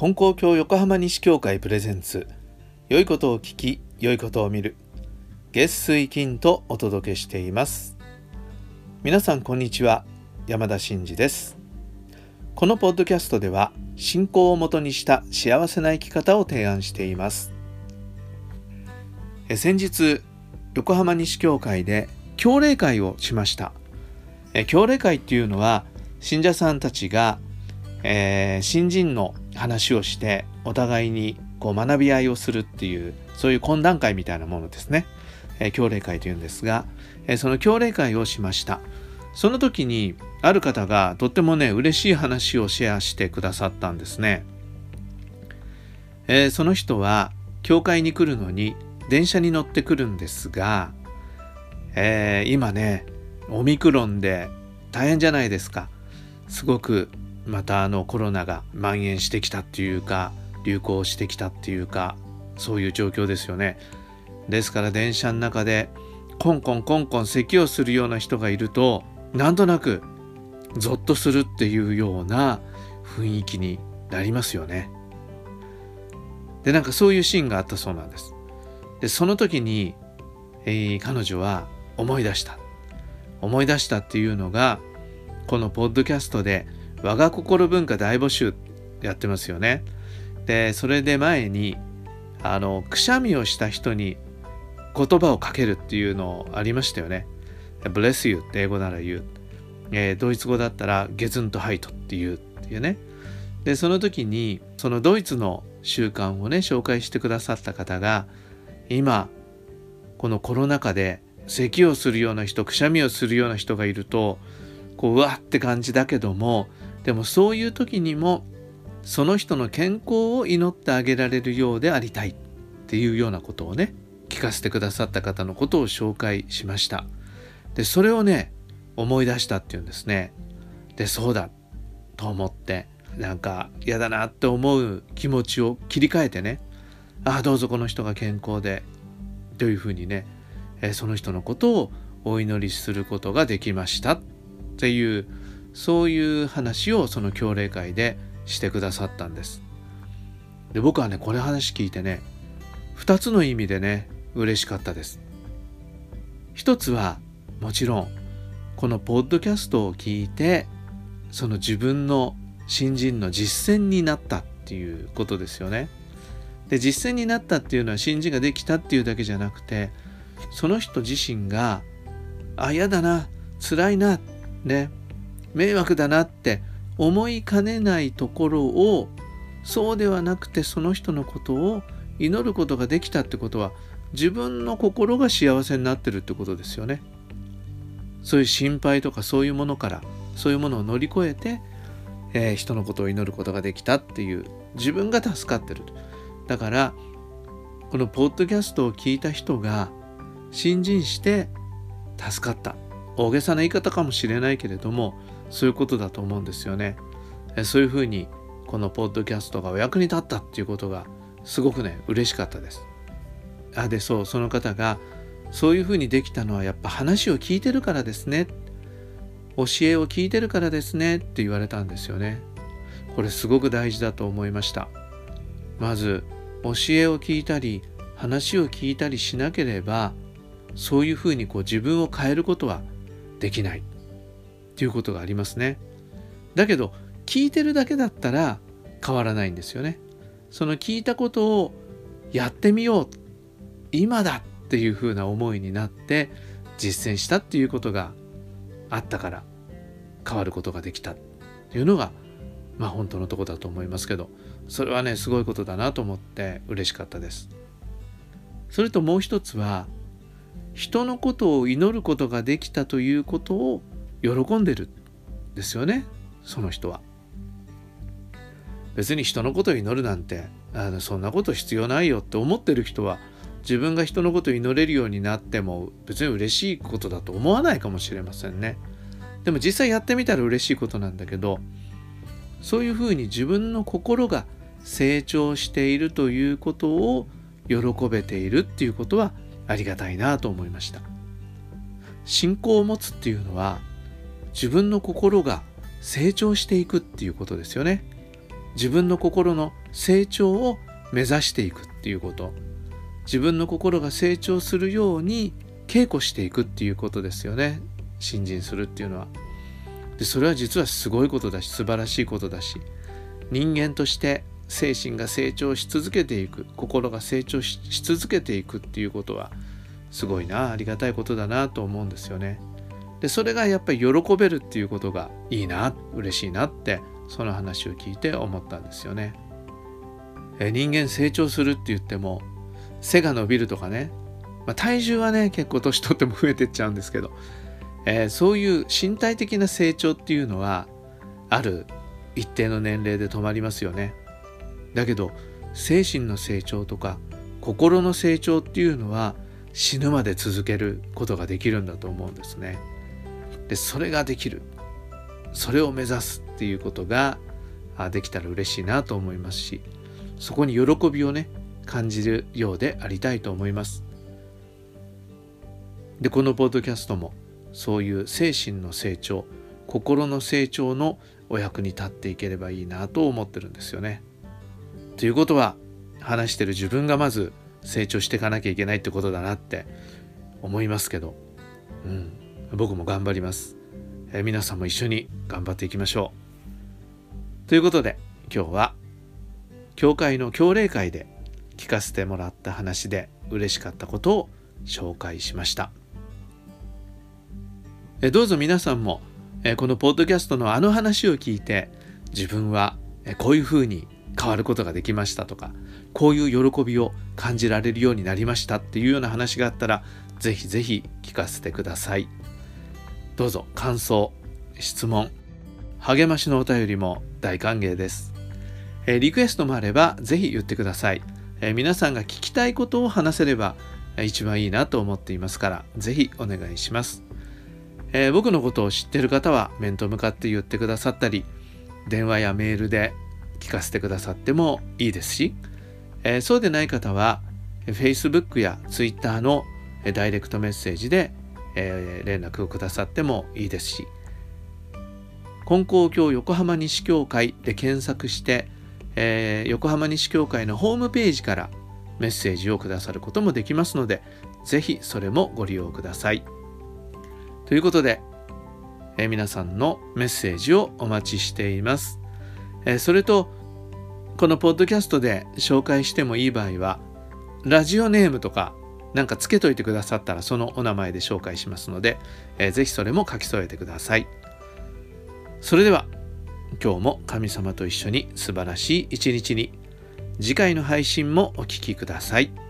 金光教横浜西教会プレゼンツ。良いことを聞き良いことを見る。月水金とお届けしています。皆さんこんにちは。山田真嗣です。このポッドキャストでは信仰をもとにした幸せな生き方を提案しています。え先日横浜西教会で教例会をしました。え教例会っていうのは信者さんたちが、えー、新人の話をしてお互いにこう学び合いをするっていうそういう懇談会みたいなものですね、えー、教例会というんですが、えー、その教例会をしました。その時にある方がとってもね嬉しい話をシェアしてくださったんですね、えー、その人は教会に来るのに電車に乗ってくるんですが、えー、今ねオミクロンで大変じゃないですか。すごくまたあのコロナが蔓延してきたっていうか流行してきたっていうかそういう状況ですよね。ですから電車の中でコンコンコンコン咳をするような人がいるとなんとなくゾッとするっていうような雰囲気になりますよね。でなんかそういうシーンがあったそうなんです。でその時に、えー、彼女は思い出した。思い出したっていうのがこのポッドキャストで我が心文化大募集やってますよね。でそれで前にあのくしゃみをした人に言葉をかけるっていうのありましたよね。bless you って英語なら言う。えー、ドイツ語だったらゲズンとハイトっていうっていうね。でその時にそのドイツの習慣をね紹介してくださった方が今このコロナ禍で咳をするような人くしゃみをするような人がいるとこううわって感じだけどもでもそういう時にもその人の健康を祈ってあげられるようでありたいっていうようなことをね聞かせてくださった方のことを紹介しました。でそれをね思い出したっていうんですね。でそうだと思ってなんか嫌だなって思う気持ちを切り替えてねああどうぞこの人が健康でというふうにねその人のことをお祈りすることができましたっていうそういう話をその教例会でしてくださったんです。で僕はねこれ話聞いてね2つの意味でね嬉しかったです。一つはもちろんこのポッドキャストを聞いてその自分の新人の実践になったっていうことですよね。で実践になったっていうのは新人ができたっていうだけじゃなくてその人自身があ嫌だな辛いなね迷惑だなって思いかねないところをそうではなくてその人のことを祈ることができたってことは自分の心が幸せになってるってことですよね。そういう心配とかそういうものからそういうものを乗り越えて、えー、人のことを祈ることができたっていう自分が助かってるだからこのポッドキャストを聞いた人が信心して助かった大げさな言い方かもしれないけれどもそういうことだと思うんですよね。そういうふうにこのポッドキャストがお役に立ったっていうことがすごくね嬉しかったです。あでそうその方がそういうふうにできたのはやっぱ話を聞いてるからですね。教えを聞いてるからですね。って言われたんですよね。これすごく大事だと思いました。まず教えを聞いたり話を聞いたりしなければそういうふうにこう自分を変えることはできない。っていうことがありますね。だけど聞いてるだけだったら変わらないんですよね。その聞いたことをやってみよう今だっていうふうな思いになって実践したっていうことがあったから変わることができたっていうのがまあ本当のとこだと思いますけどそれはねすごいことだなと思って嬉しかったです。それともう一つは人のことを祈ることができたということを喜んでるですよねその人は。別に人のことを祈るなんてあのそんなこと必要ないよって思ってる人は自分が人のことを祈れるようになっても別に嬉しいことだと思わないかもしれませんね。でも実際やってみたら嬉しいことなんだけどそういうふうに自分の心が成長しているということを喜べているっていうことはありがたいなと思いました信仰を持つっていうのは自分の心が成長していくっていうことですよね自分の心の成長を目指していくっていうこと自分の心が成長するように稽古していくっていうことですよね信心するっていうのは。でそれは実はすごいことだし素晴らしいことだし人間として精神が成長し続けていく心が成長し続けていくっていうことはすごいなありがたいことだなと思うんですよね。でそれがやっぱり喜べるっていうことがいいな嬉しいなってその話を聞いて思ったんですよね。え人間成長するって言っても背が伸びるとかね、まあ、体重はね結構年取っても増えてっちゃうんですけど、えー、そういう身体的な成長っていうのはある一定の年齢で止まりますよね。だけど精神の成長とか心の成長っていうのは死ぬまで続けることができるんだと思うんですね。でそれができるそれを目指すっていうことができたら嬉しいなと思いますしそこに喜びをね感じるようでありたいと思います。でこのポッドキャストもそういう精神の成長心の成長のお役に立っていければいいなと思ってるんですよね。ということは話してる自分がまず成長していかなきゃいけないってことだなって思いますけど、うん、僕も頑張ります、えー、皆さんも一緒に頑張っていきましょう。ということで今日は教会の教例会で聞かせてもらった話で嬉しかったことを紹介しました。えどうぞ皆さんもえこのポッドキャストのあの話を聞いて自分はこういうふうに変わることができましたとかこういう喜びを感じられるようになりましたっていうような話があったらぜひぜひ聞かせてください。どうぞ感想質問励ましのお便りも大歓迎です、えリクエストもあればぜひ言ってください、え皆さんが聞きたいことを話せれば一番いいなと思っていますからぜひお願いします、えー、僕のことを知ってる方は面と向かって言ってくださったり電話やメールで聞かせてくださってもいいですし、えー、そうでない方は Facebook や Twitter のダイレクトメッセージで、えー、連絡をくださってもいいですし金光教横浜西教会で検索して、えー、横浜西教会のホームページからメッセージをくださることもできますのでぜひそれもご利用ください。ということで、えー、皆さんのメッセージをお待ちしています。えそれとこのポッドキャストで紹介してもいい場合はラジオネームとかなんかつけといてくださったらそのお名前で紹介しますので、えー、ぜひそれも書き添えてくださいそれでは今日も神様と一緒に素晴らしい一日に次回の配信もお聴きください。